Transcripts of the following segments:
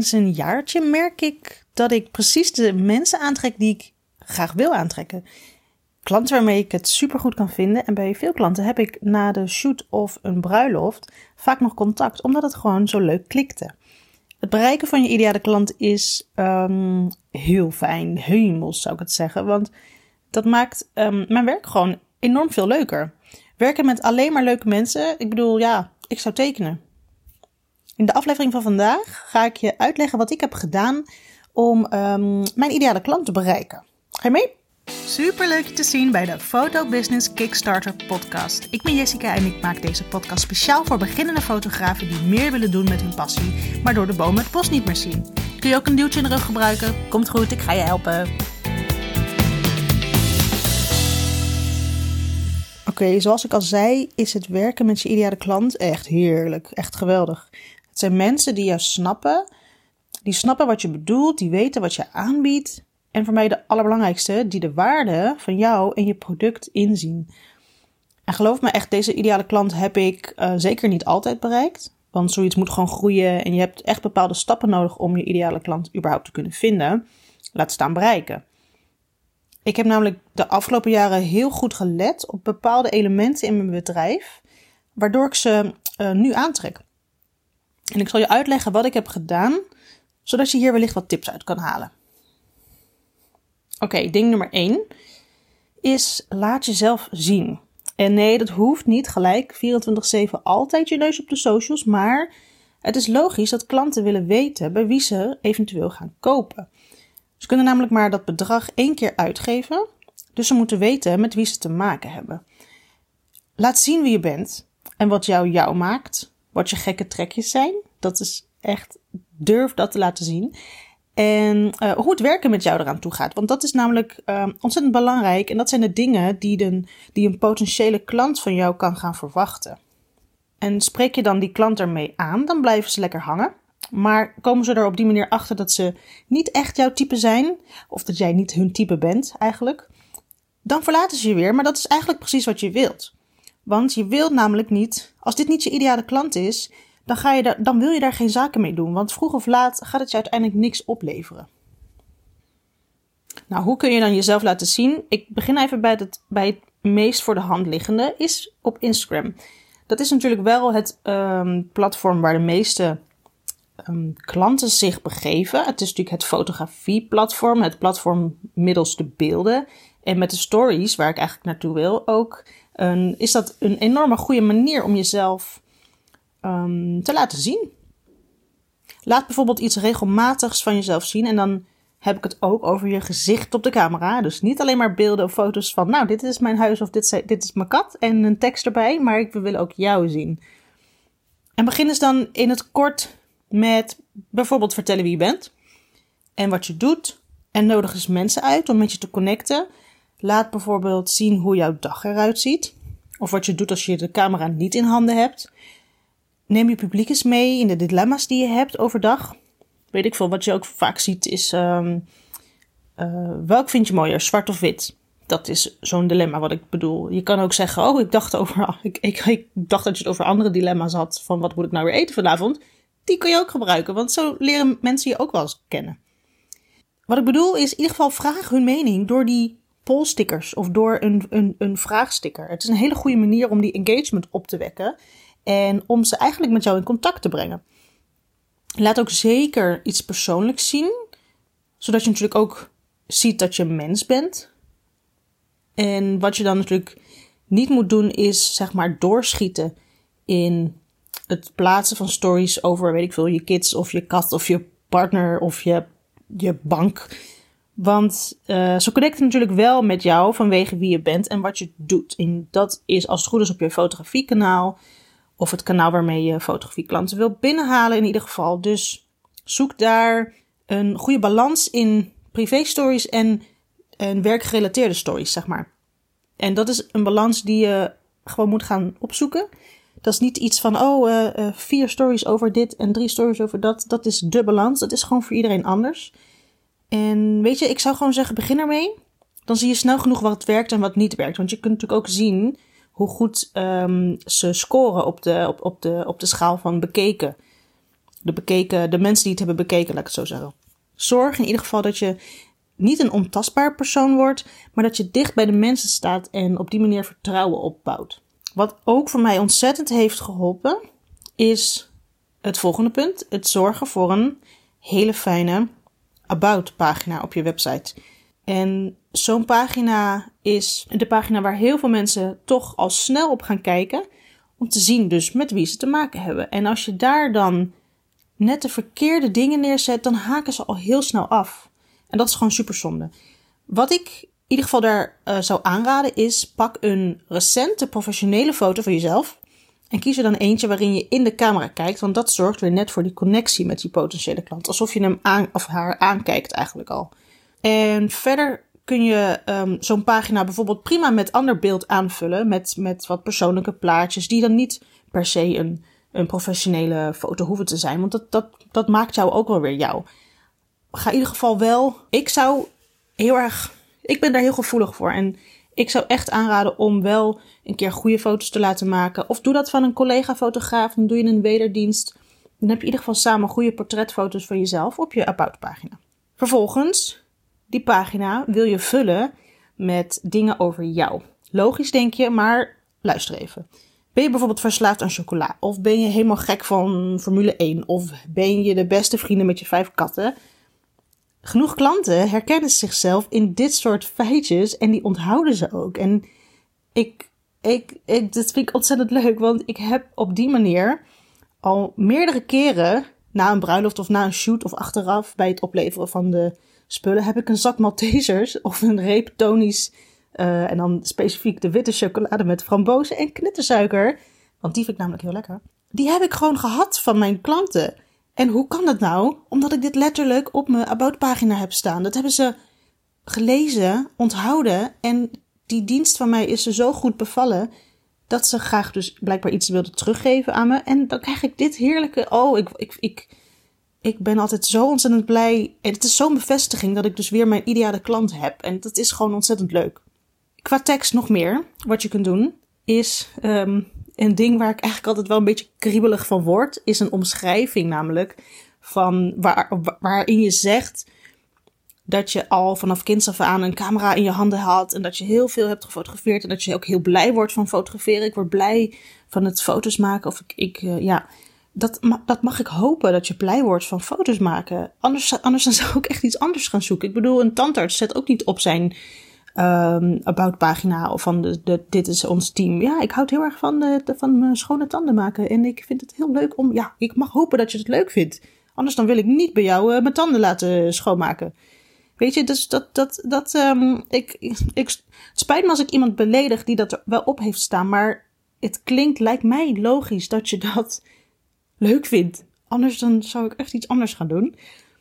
Sinds een jaartje merk ik dat ik precies de mensen aantrek die ik graag wil aantrekken. Klanten waarmee ik het supergoed kan vinden. En bij veel klanten heb ik na de shoot of een bruiloft vaak nog contact, omdat het gewoon zo leuk klikte. Het bereiken van je ideale klant is um, heel fijn, hemels zou ik het zeggen. Want dat maakt um, mijn werk gewoon enorm veel leuker. Werken met alleen maar leuke mensen, ik bedoel, ja, ik zou tekenen. In de aflevering van vandaag ga ik je uitleggen wat ik heb gedaan om um, mijn ideale klant te bereiken. Ga je mee? Super leuk je te zien bij de Photo Business Kickstarter podcast. Ik ben Jessica en ik maak deze podcast speciaal voor beginnende fotografen die meer willen doen met hun passie, maar door de bomen het bos niet meer zien. Kun je ook een duwtje in de rug gebruiken? Komt goed, ik ga je helpen. Oké, okay, zoals ik al zei, is het werken met je ideale klant echt heerlijk, echt geweldig. Het zijn mensen die jou snappen, die snappen wat je bedoelt, die weten wat je aanbiedt. En voor mij de allerbelangrijkste, die de waarde van jou en je product inzien. En geloof me echt, deze ideale klant heb ik uh, zeker niet altijd bereikt. Want zoiets moet gewoon groeien en je hebt echt bepaalde stappen nodig om je ideale klant überhaupt te kunnen vinden. Laat staan bereiken. Ik heb namelijk de afgelopen jaren heel goed gelet op bepaalde elementen in mijn bedrijf, waardoor ik ze uh, nu aantrek. En ik zal je uitleggen wat ik heb gedaan, zodat je hier wellicht wat tips uit kan halen. Oké, ding nummer 1 is laat jezelf zien. En nee, dat hoeft niet gelijk 24/7 altijd je neus op de socials, maar het is logisch dat klanten willen weten bij wie ze eventueel gaan kopen. Ze kunnen namelijk maar dat bedrag één keer uitgeven, dus ze moeten weten met wie ze te maken hebben. Laat zien wie je bent en wat jou jou maakt, wat je gekke trekjes zijn. Dat is echt, durf dat te laten zien. En uh, hoe het werken met jou eraan toe gaat. Want dat is namelijk uh, ontzettend belangrijk. En dat zijn de dingen die, die een potentiële klant van jou kan gaan verwachten. En spreek je dan die klant ermee aan, dan blijven ze lekker hangen. Maar komen ze er op die manier achter dat ze niet echt jouw type zijn, of dat jij niet hun type bent eigenlijk, dan verlaten ze je weer. Maar dat is eigenlijk precies wat je wilt. Want je wilt namelijk niet, als dit niet je ideale klant is, dan, ga je daar, dan wil je daar geen zaken mee doen. Want vroeg of laat gaat het je uiteindelijk niks opleveren. Nou, hoe kun je dan jezelf laten zien? Ik begin even bij het, bij het meest voor de hand liggende, is op Instagram. Dat is natuurlijk wel het um, platform waar de meeste um, klanten zich begeven. Het is natuurlijk het fotografieplatform, het platform middels de beelden. En met de stories, waar ik eigenlijk naartoe wil ook, is dat een enorme goede manier om jezelf um, te laten zien. Laat bijvoorbeeld iets regelmatigs van jezelf zien en dan heb ik het ook over je gezicht op de camera. Dus niet alleen maar beelden of foto's van, nou, dit is mijn huis of dit, dit is mijn kat en een tekst erbij, maar ik wil ook jou zien. En begin eens dan in het kort met bijvoorbeeld vertellen wie je bent en wat je doet. En nodig eens mensen uit om met je te connecten. Laat bijvoorbeeld zien hoe jouw dag eruit ziet. Of wat je doet als je de camera niet in handen hebt. Neem je publiek eens mee in de dilemma's die je hebt overdag. Weet ik veel, wat je ook vaak ziet is... Um, uh, welk vind je mooier, zwart of wit? Dat is zo'n dilemma wat ik bedoel. Je kan ook zeggen, oh, ik dacht, over, ik, ik, ik dacht dat je het over andere dilemma's had. Van wat moet ik nou weer eten vanavond? Die kun je ook gebruiken, want zo leren mensen je ook wel eens kennen. Wat ik bedoel is in ieder geval vraag hun mening door die polstickers of door een, een, een vraagsticker. Het is een hele goede manier om die engagement op te wekken. En om ze eigenlijk met jou in contact te brengen. Laat ook zeker iets persoonlijks zien, zodat je natuurlijk ook ziet dat je een mens bent. En wat je dan natuurlijk niet moet doen, is zeg maar doorschieten in het plaatsen van stories over, weet ik veel, je kids of je kat of je partner of je, je bank. Want uh, ze connecten natuurlijk wel met jou vanwege wie je bent en wat je doet. En dat is als het goed is op je fotografiekanaal. Of het kanaal waarmee je fotografieklanten wil binnenhalen in ieder geval. Dus zoek daar een goede balans in privé stories en, en werkgerelateerde stories, zeg maar. En dat is een balans die je gewoon moet gaan opzoeken. Dat is niet iets van, oh, uh, vier stories over dit en drie stories over dat. Dat is de balans. Dat is gewoon voor iedereen anders. En weet je, ik zou gewoon zeggen, begin ermee. Dan zie je snel genoeg wat werkt en wat niet werkt. Want je kunt natuurlijk ook zien hoe goed um, ze scoren op de, op, op, de, op de schaal van bekeken. de, bekeken, de mensen die het hebben bekeken, laat ik het zo zeggen. Zorg in ieder geval dat je niet een ontastbaar persoon wordt, maar dat je dicht bij de mensen staat en op die manier vertrouwen opbouwt. Wat ook voor mij ontzettend heeft geholpen, is het volgende punt: het zorgen voor een hele fijne about pagina op je website. En zo'n pagina is de pagina waar heel veel mensen toch al snel op gaan kijken. Om te zien dus met wie ze te maken hebben. En als je daar dan net de verkeerde dingen neerzet, dan haken ze al heel snel af. En dat is gewoon super zonde. Wat ik in ieder geval daar uh, zou aanraden is: pak een recente professionele foto van jezelf. En kies er dan eentje waarin je in de camera kijkt, want dat zorgt weer net voor die connectie met die potentiële klant. Alsof je hem aan, of haar aankijkt eigenlijk al. En verder kun je um, zo'n pagina bijvoorbeeld prima met ander beeld aanvullen. Met, met wat persoonlijke plaatjes, die dan niet per se een, een professionele foto hoeven te zijn. Want dat, dat, dat maakt jou ook wel weer jou. Ga in ieder geval wel. Ik zou heel erg. Ik ben daar heel gevoelig voor. En ik zou echt aanraden om wel een keer goede foto's te laten maken. Of doe dat van een collega-fotograaf. Dan doe je een wederdienst. Dan heb je in ieder geval samen goede portretfoto's van jezelf op je About pagina. Vervolgens die pagina wil je vullen met dingen over jou. Logisch denk je, maar luister even. Ben je bijvoorbeeld verslaafd aan chocola? Of ben je helemaal gek van Formule 1? Of ben je de beste vrienden met je vijf katten? Genoeg klanten herkennen zichzelf in dit soort feitjes en die onthouden ze ook. En ik, ik, ik, dit vind ik ontzettend leuk, want ik heb op die manier al meerdere keren na een bruiloft of na een shoot of achteraf bij het opleveren van de spullen heb ik een zak Maltesers of een reep Tony's. Uh, en dan specifiek de witte chocolade met frambozen en knittersuiker. Want die vind ik namelijk heel lekker. Die heb ik gewoon gehad van mijn klanten. En hoe kan dat nou? Omdat ik dit letterlijk op mijn About pagina heb staan. Dat hebben ze gelezen, onthouden. En die dienst van mij is ze zo goed bevallen. Dat ze graag dus blijkbaar iets wilden teruggeven aan me. En dan krijg ik dit heerlijke. Oh, ik, ik, ik ik ben altijd zo ontzettend blij. En het is zo'n bevestiging dat ik dus weer mijn ideale klant heb. En dat is gewoon ontzettend leuk. Qua tekst nog meer, wat je kunt doen, is um, een ding waar ik eigenlijk altijd wel een beetje kriebelig van word. Is een omschrijving namelijk van waar, waarin je zegt dat je al vanaf kinds af aan een camera in je handen had. En dat je heel veel hebt gefotografeerd. En dat je ook heel blij wordt van fotograferen. Ik word blij van het foto's maken. Of ik, ik uh, ja, dat, dat mag ik hopen dat je blij wordt van foto's maken. Anders, anders dan zou ik echt iets anders gaan zoeken. Ik bedoel, een tandarts zet ook niet op zijn um, about pagina of van de, de, dit is ons team. Ja, ik houd heel erg van, de, van mijn schone tanden maken. En ik vind het heel leuk om, ja, ik mag hopen dat je het leuk vindt. Anders dan wil ik niet bij jou uh, mijn tanden laten schoonmaken. Weet je, dus dat, dat, dat, um, ik, ik, het spijt me als ik iemand beledig die dat er wel op heeft staan, maar het klinkt, lijkt mij logisch dat je dat leuk vind. Anders dan zou ik echt iets anders gaan doen.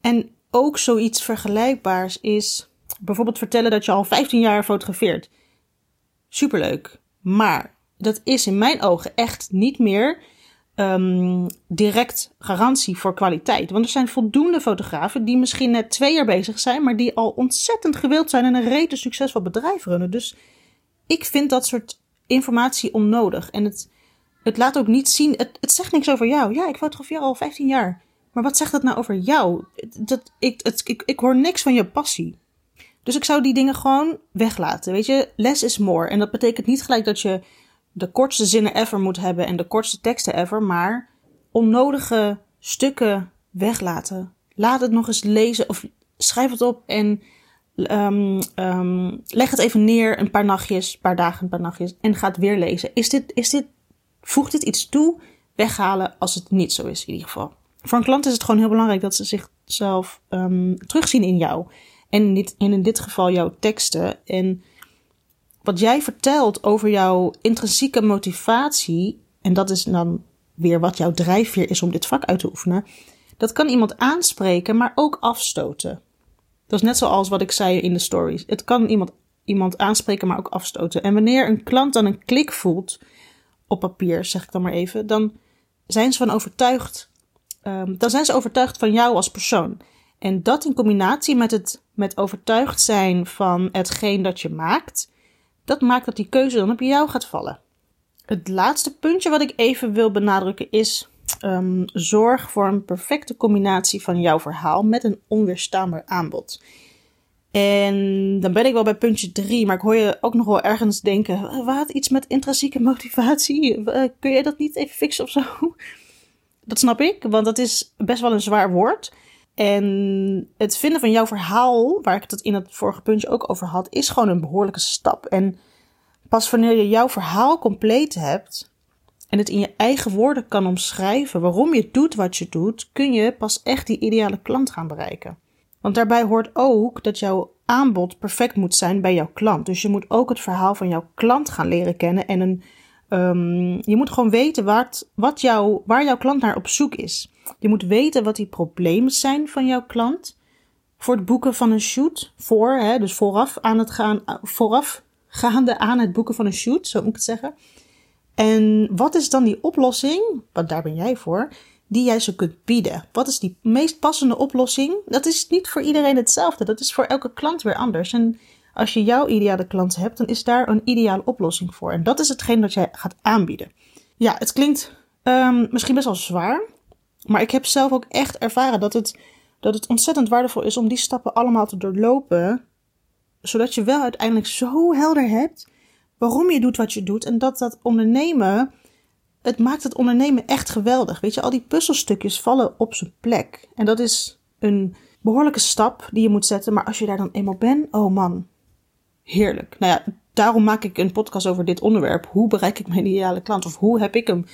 En ook zoiets vergelijkbaars is bijvoorbeeld vertellen dat je al 15 jaar fotografeert. Superleuk. Maar dat is in mijn ogen echt niet meer um, direct garantie voor kwaliteit. Want er zijn voldoende fotografen die misschien net twee jaar bezig zijn, maar die al ontzettend gewild zijn en een rete succesvol bedrijf runnen. Dus ik vind dat soort informatie onnodig. En het, het laat ook niet zien, het, het zegt niks over jou. Ja, ik fotografeer al 15 jaar. Maar wat zegt dat nou over jou? Dat, ik, het, ik, ik hoor niks van je passie. Dus ik zou die dingen gewoon weglaten. Weet je, less is more. En dat betekent niet gelijk dat je de kortste zinnen ever moet hebben en de kortste teksten ever, maar onnodige stukken weglaten. Laat het nog eens lezen of schrijf het op en um, um, leg het even neer een paar nachtjes, een paar dagen, een paar nachtjes en ga het weer lezen. Is dit, is dit Voegt dit iets toe? Weghalen als het niet zo is, in ieder geval. Voor een klant is het gewoon heel belangrijk dat ze zichzelf um, terugzien in jou. En in dit, in dit geval jouw teksten. En wat jij vertelt over jouw intrinsieke motivatie. En dat is dan weer wat jouw drijfveer is om dit vak uit te oefenen. Dat kan iemand aanspreken, maar ook afstoten. Dat is net zoals wat ik zei in de stories. Het kan iemand, iemand aanspreken, maar ook afstoten. En wanneer een klant dan een klik voelt op papier, zeg ik dan maar even, dan zijn ze van overtuigd. Um, dan zijn ze overtuigd van jou als persoon. En dat in combinatie met het met overtuigd zijn van hetgeen dat je maakt, dat maakt dat die keuze dan op jou gaat vallen. Het laatste puntje wat ik even wil benadrukken is ehm, zorg voor een perfecte combinatie van jouw verhaal met een onweerstaanbaar aanbod. En dan ben ik wel bij puntje drie, maar ik hoor je ook nog wel ergens denken: wat iets met intrinsieke motivatie? Kun je dat niet even fixen of zo? Dat snap ik, want dat is best wel een zwaar woord. En het vinden van jouw verhaal, waar ik het in het vorige puntje ook over had, is gewoon een behoorlijke stap. En pas wanneer je jouw verhaal compleet hebt en het in je eigen woorden kan omschrijven waarom je doet wat je doet, kun je pas echt die ideale klant gaan bereiken. Want daarbij hoort ook dat jouw aanbod perfect moet zijn bij jouw klant. Dus je moet ook het verhaal van jouw klant gaan leren kennen en een Um, je moet gewoon weten wat, wat jou, waar jouw klant naar op zoek is. Je moet weten wat die problemen zijn van jouw klant. Voor het boeken van een shoot. Voor, hè, dus vooraf aan het gaan, voorafgaande aan het boeken van een shoot, zo moet ik het zeggen. En wat is dan die oplossing, want daar ben jij voor, die jij zo kunt bieden? Wat is die meest passende oplossing? Dat is niet voor iedereen hetzelfde. Dat is voor elke klant weer anders. Als je jouw ideale klant hebt, dan is daar een ideale oplossing voor. En dat is hetgeen dat jij gaat aanbieden. Ja, het klinkt um, misschien best wel zwaar. Maar ik heb zelf ook echt ervaren dat het, dat het ontzettend waardevol is om die stappen allemaal te doorlopen. Zodat je wel uiteindelijk zo helder hebt waarom je doet wat je doet. En dat dat ondernemen, het maakt het ondernemen echt geweldig. Weet je, al die puzzelstukjes vallen op zijn plek. En dat is een behoorlijke stap die je moet zetten. Maar als je daar dan eenmaal bent, oh man, heerlijk. Nou ja, daarom maak ik een podcast over dit onderwerp. Hoe bereik ik mijn ideale klant? Of hoe heb ik hem?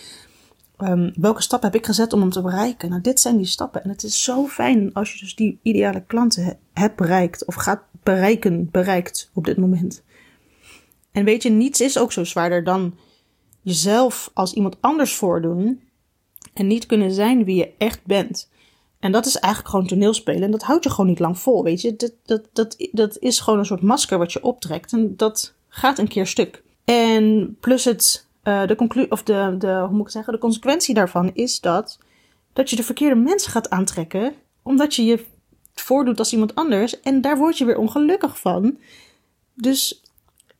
Um, welke stap heb ik gezet om hem te bereiken? Nou, dit zijn die stappen. En het is zo fijn als je dus die ideale klanten hebt bereikt. Of gaat bereiken, bereikt op dit moment. En weet je, niets is ook zo zwaarder dan jezelf als iemand anders voordoen. En niet kunnen zijn wie je echt bent. En dat is eigenlijk gewoon toneelspelen. En dat houdt je gewoon niet lang vol, weet je. Dat, dat, dat, dat is gewoon een soort masker wat je optrekt. En dat gaat een keer stuk. En plus het, uh, de of de, de, hoe moet ik zeggen, de consequentie daarvan is dat, dat je de verkeerde mensen gaat aantrekken. Omdat je je voordoet als iemand anders. En daar word je weer ongelukkig van. Dus,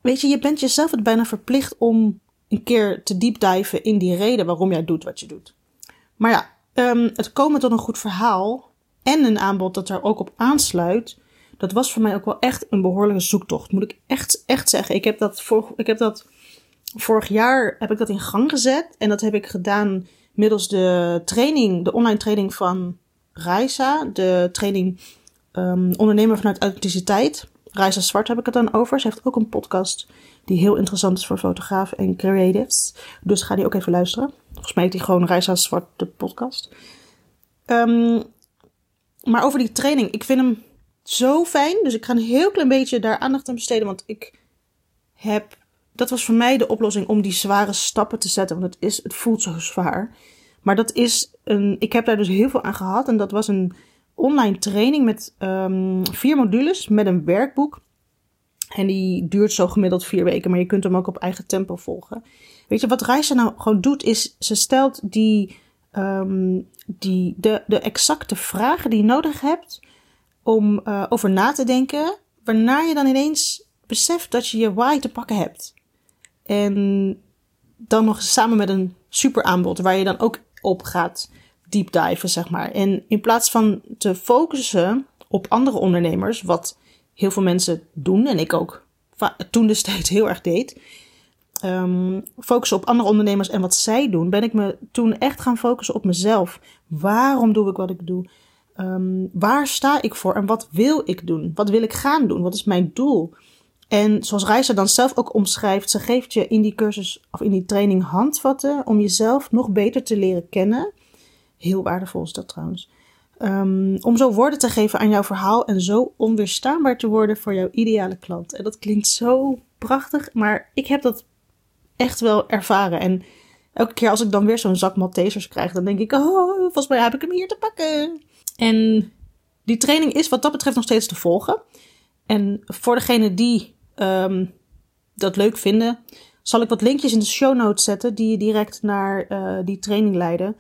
weet je, je bent jezelf het bijna verplicht om een keer te diepdiven in die reden waarom jij doet wat je doet. Maar ja, Um, het komen tot een goed verhaal en een aanbod dat daar ook op aansluit, dat was voor mij ook wel echt een behoorlijke zoektocht. Moet ik echt, echt zeggen. Ik heb dat, ik heb dat vorig jaar heb ik dat in gang gezet. En dat heb ik gedaan middels de training, de online training van Raisa. De training um, ondernemer vanuit authenticiteit. Raisa Zwart heb ik het dan over. Ze heeft ook een podcast die heel interessant is voor fotografen en creatives. Dus ga die ook even luisteren. Volgens mij heet die gewoon Reisa Zwart, de podcast. Um, maar over die training, ik vind hem zo fijn. Dus ik ga een heel klein beetje daar aandacht aan besteden. Want ik heb. Dat was voor mij de oplossing om die zware stappen te zetten. Want het, is, het voelt zo zwaar. Maar dat is een. Ik heb daar dus heel veel aan gehad. En dat was een online training met um, vier modules. Met een werkboek. En die duurt zo gemiddeld vier weken, maar je kunt hem ook op eigen tempo volgen. Weet je, wat Reisa nou gewoon doet, is ze stelt die, um, die, de, de exacte vragen die je nodig hebt om uh, over na te denken, waarna je dan ineens beseft dat je je why te pakken hebt. En dan nog samen met een super aanbod waar je dan ook op gaat deep diven, zeg maar. En in plaats van te focussen op andere ondernemers, wat heel veel mensen doen en ik ook toen destijds heel erg deed. Um, focussen op andere ondernemers en wat zij doen, ben ik me toen echt gaan focussen op mezelf. Waarom doe ik wat ik doe? Um, waar sta ik voor en wat wil ik doen? Wat wil ik gaan doen? Wat is mijn doel? En zoals Reisa dan zelf ook omschrijft, ze geeft je in die cursus of in die training handvatten om jezelf nog beter te leren kennen. Heel waardevol is dat trouwens. Um, om zo woorden te geven aan jouw verhaal en zo onweerstaanbaar te worden voor jouw ideale klant. En dat klinkt zo prachtig, maar ik heb dat echt wel ervaren. En elke keer als ik dan weer zo'n zak Maltesers krijg, dan denk ik, oh, volgens mij heb ik hem hier te pakken. En die training is wat dat betreft nog steeds te volgen. En voor degene die um, dat leuk vinden, zal ik wat linkjes in de show notes zetten die je direct naar uh, die training leiden.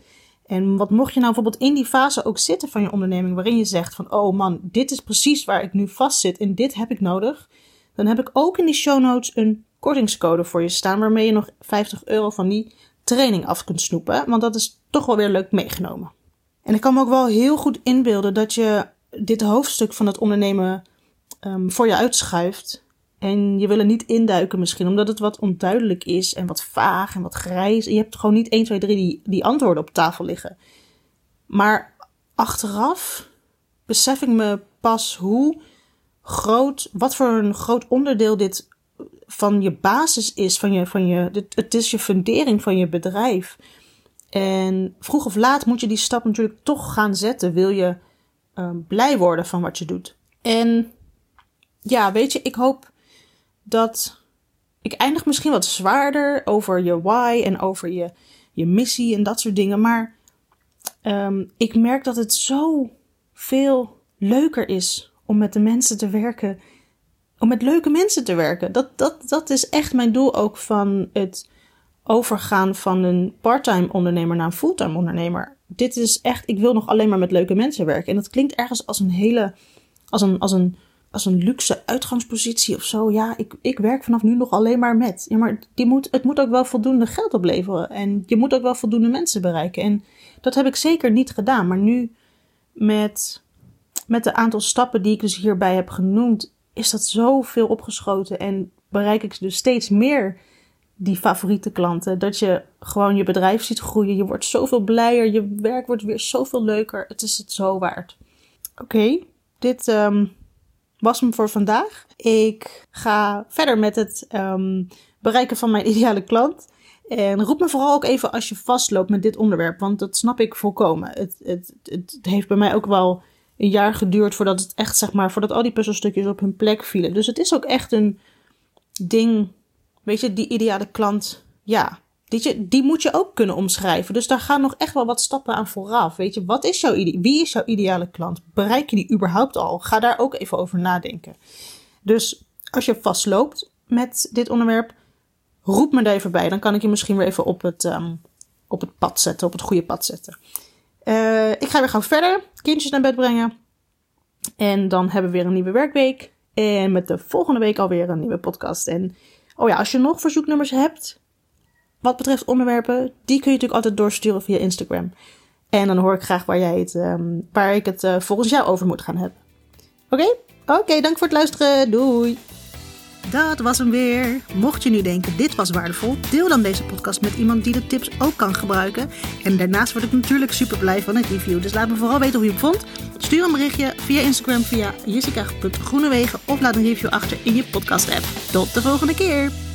En wat mocht je nou bijvoorbeeld in die fase ook zitten van je onderneming, waarin je zegt van, oh man, dit is precies waar ik nu vast zit en dit heb ik nodig. Dan heb ik ook in die show notes een kortingscode voor je staan, waarmee je nog 50 euro van die training af kunt snoepen. Want dat is toch wel weer leuk meegenomen. En ik kan me ook wel heel goed inbeelden dat je dit hoofdstuk van het ondernemen um, voor je uitschuift. En je wil niet induiken misschien, omdat het wat onduidelijk is en wat vaag en wat grijs. Je hebt gewoon niet 1, 2, 3 die, die antwoorden op tafel liggen. Maar achteraf besef ik me pas hoe groot, wat voor een groot onderdeel dit van je basis is, van je, van je, het is je fundering van je bedrijf. En vroeg of laat moet je die stap natuurlijk toch gaan zetten, wil je uh, blij worden van wat je doet. En ja, weet je, ik hoop dat ik eindig misschien wat zwaarder over je why en over je, je missie en dat soort dingen. Maar um, ik merk dat het zo veel leuker is om met de mensen te werken. Om met leuke mensen te werken. Dat, dat, dat is echt mijn doel ook van het overgaan van een parttime ondernemer naar een fulltime ondernemer. Dit is echt, ik wil nog alleen maar met leuke mensen werken. En dat klinkt ergens als een hele, als een, als een, als een luxe uitgangspositie of zo. Ja, ik, ik werk vanaf nu nog alleen maar met. Ja, maar die moet, het moet ook wel voldoende geld opleveren. En je moet ook wel voldoende mensen bereiken. En dat heb ik zeker niet gedaan. Maar nu met, met de aantal stappen die ik dus hierbij heb genoemd, is dat zoveel opgeschoten. En bereik ik dus steeds meer die favoriete klanten. Dat je gewoon je bedrijf ziet groeien. Je wordt zoveel blijer. Je werk wordt weer zoveel leuker. Het is het zo waard. Oké, dit um, was hem voor vandaag. Ik ga verder met het um, bereiken van mijn ideale klant. En roep me vooral ook even als je vastloopt met dit onderwerp, want dat snap ik volkomen. Het, het, het, heeft bij mij ook wel een jaar geduurd voordat het echt, zeg maar, voordat al die puzzelstukjes op hun plek vielen. Dus het is ook echt een ding, weet je, die ideale klant, ja, die, moet je ook kunnen omschrijven. Dus daar gaan nog echt wel wat stappen aan vooraf. Weet je, wat is jouw wie is jouw ideale klant? Bereik je die überhaupt al? Ga daar ook even over nadenken. Dus als je vastloopt met dit onderwerp, roep me daar even bij. Dan kan ik je misschien weer even op het, um, op het pad zetten, op het goede pad zetten. Uh, ik ga weer gaan verder, kindjes naar bed brengen. En dan hebben we weer een nieuwe werkweek. En met de volgende week alweer een nieuwe podcast. En oh ja, als je nog verzoeknummers hebt, wat betreft onderwerpen, die kun je natuurlijk altijd doorsturen via Instagram. En dan hoor ik graag waar, jij het, um, waar ik het uh, volgens jou over moet gaan hebben. Oké? Oké, dank voor het luisteren. Doei! Dat was hem weer. Mocht je nu denken, dit was waardevol, deel dan deze podcast met iemand die de tips ook kan gebruiken. En daarnaast word ik natuurlijk super blij van een review. Dus laat me vooral weten hoe je het vond. Stuur een berichtje via Instagram via jessica.groenewegen of laat een review achter in je podcast app. Tot de volgende keer!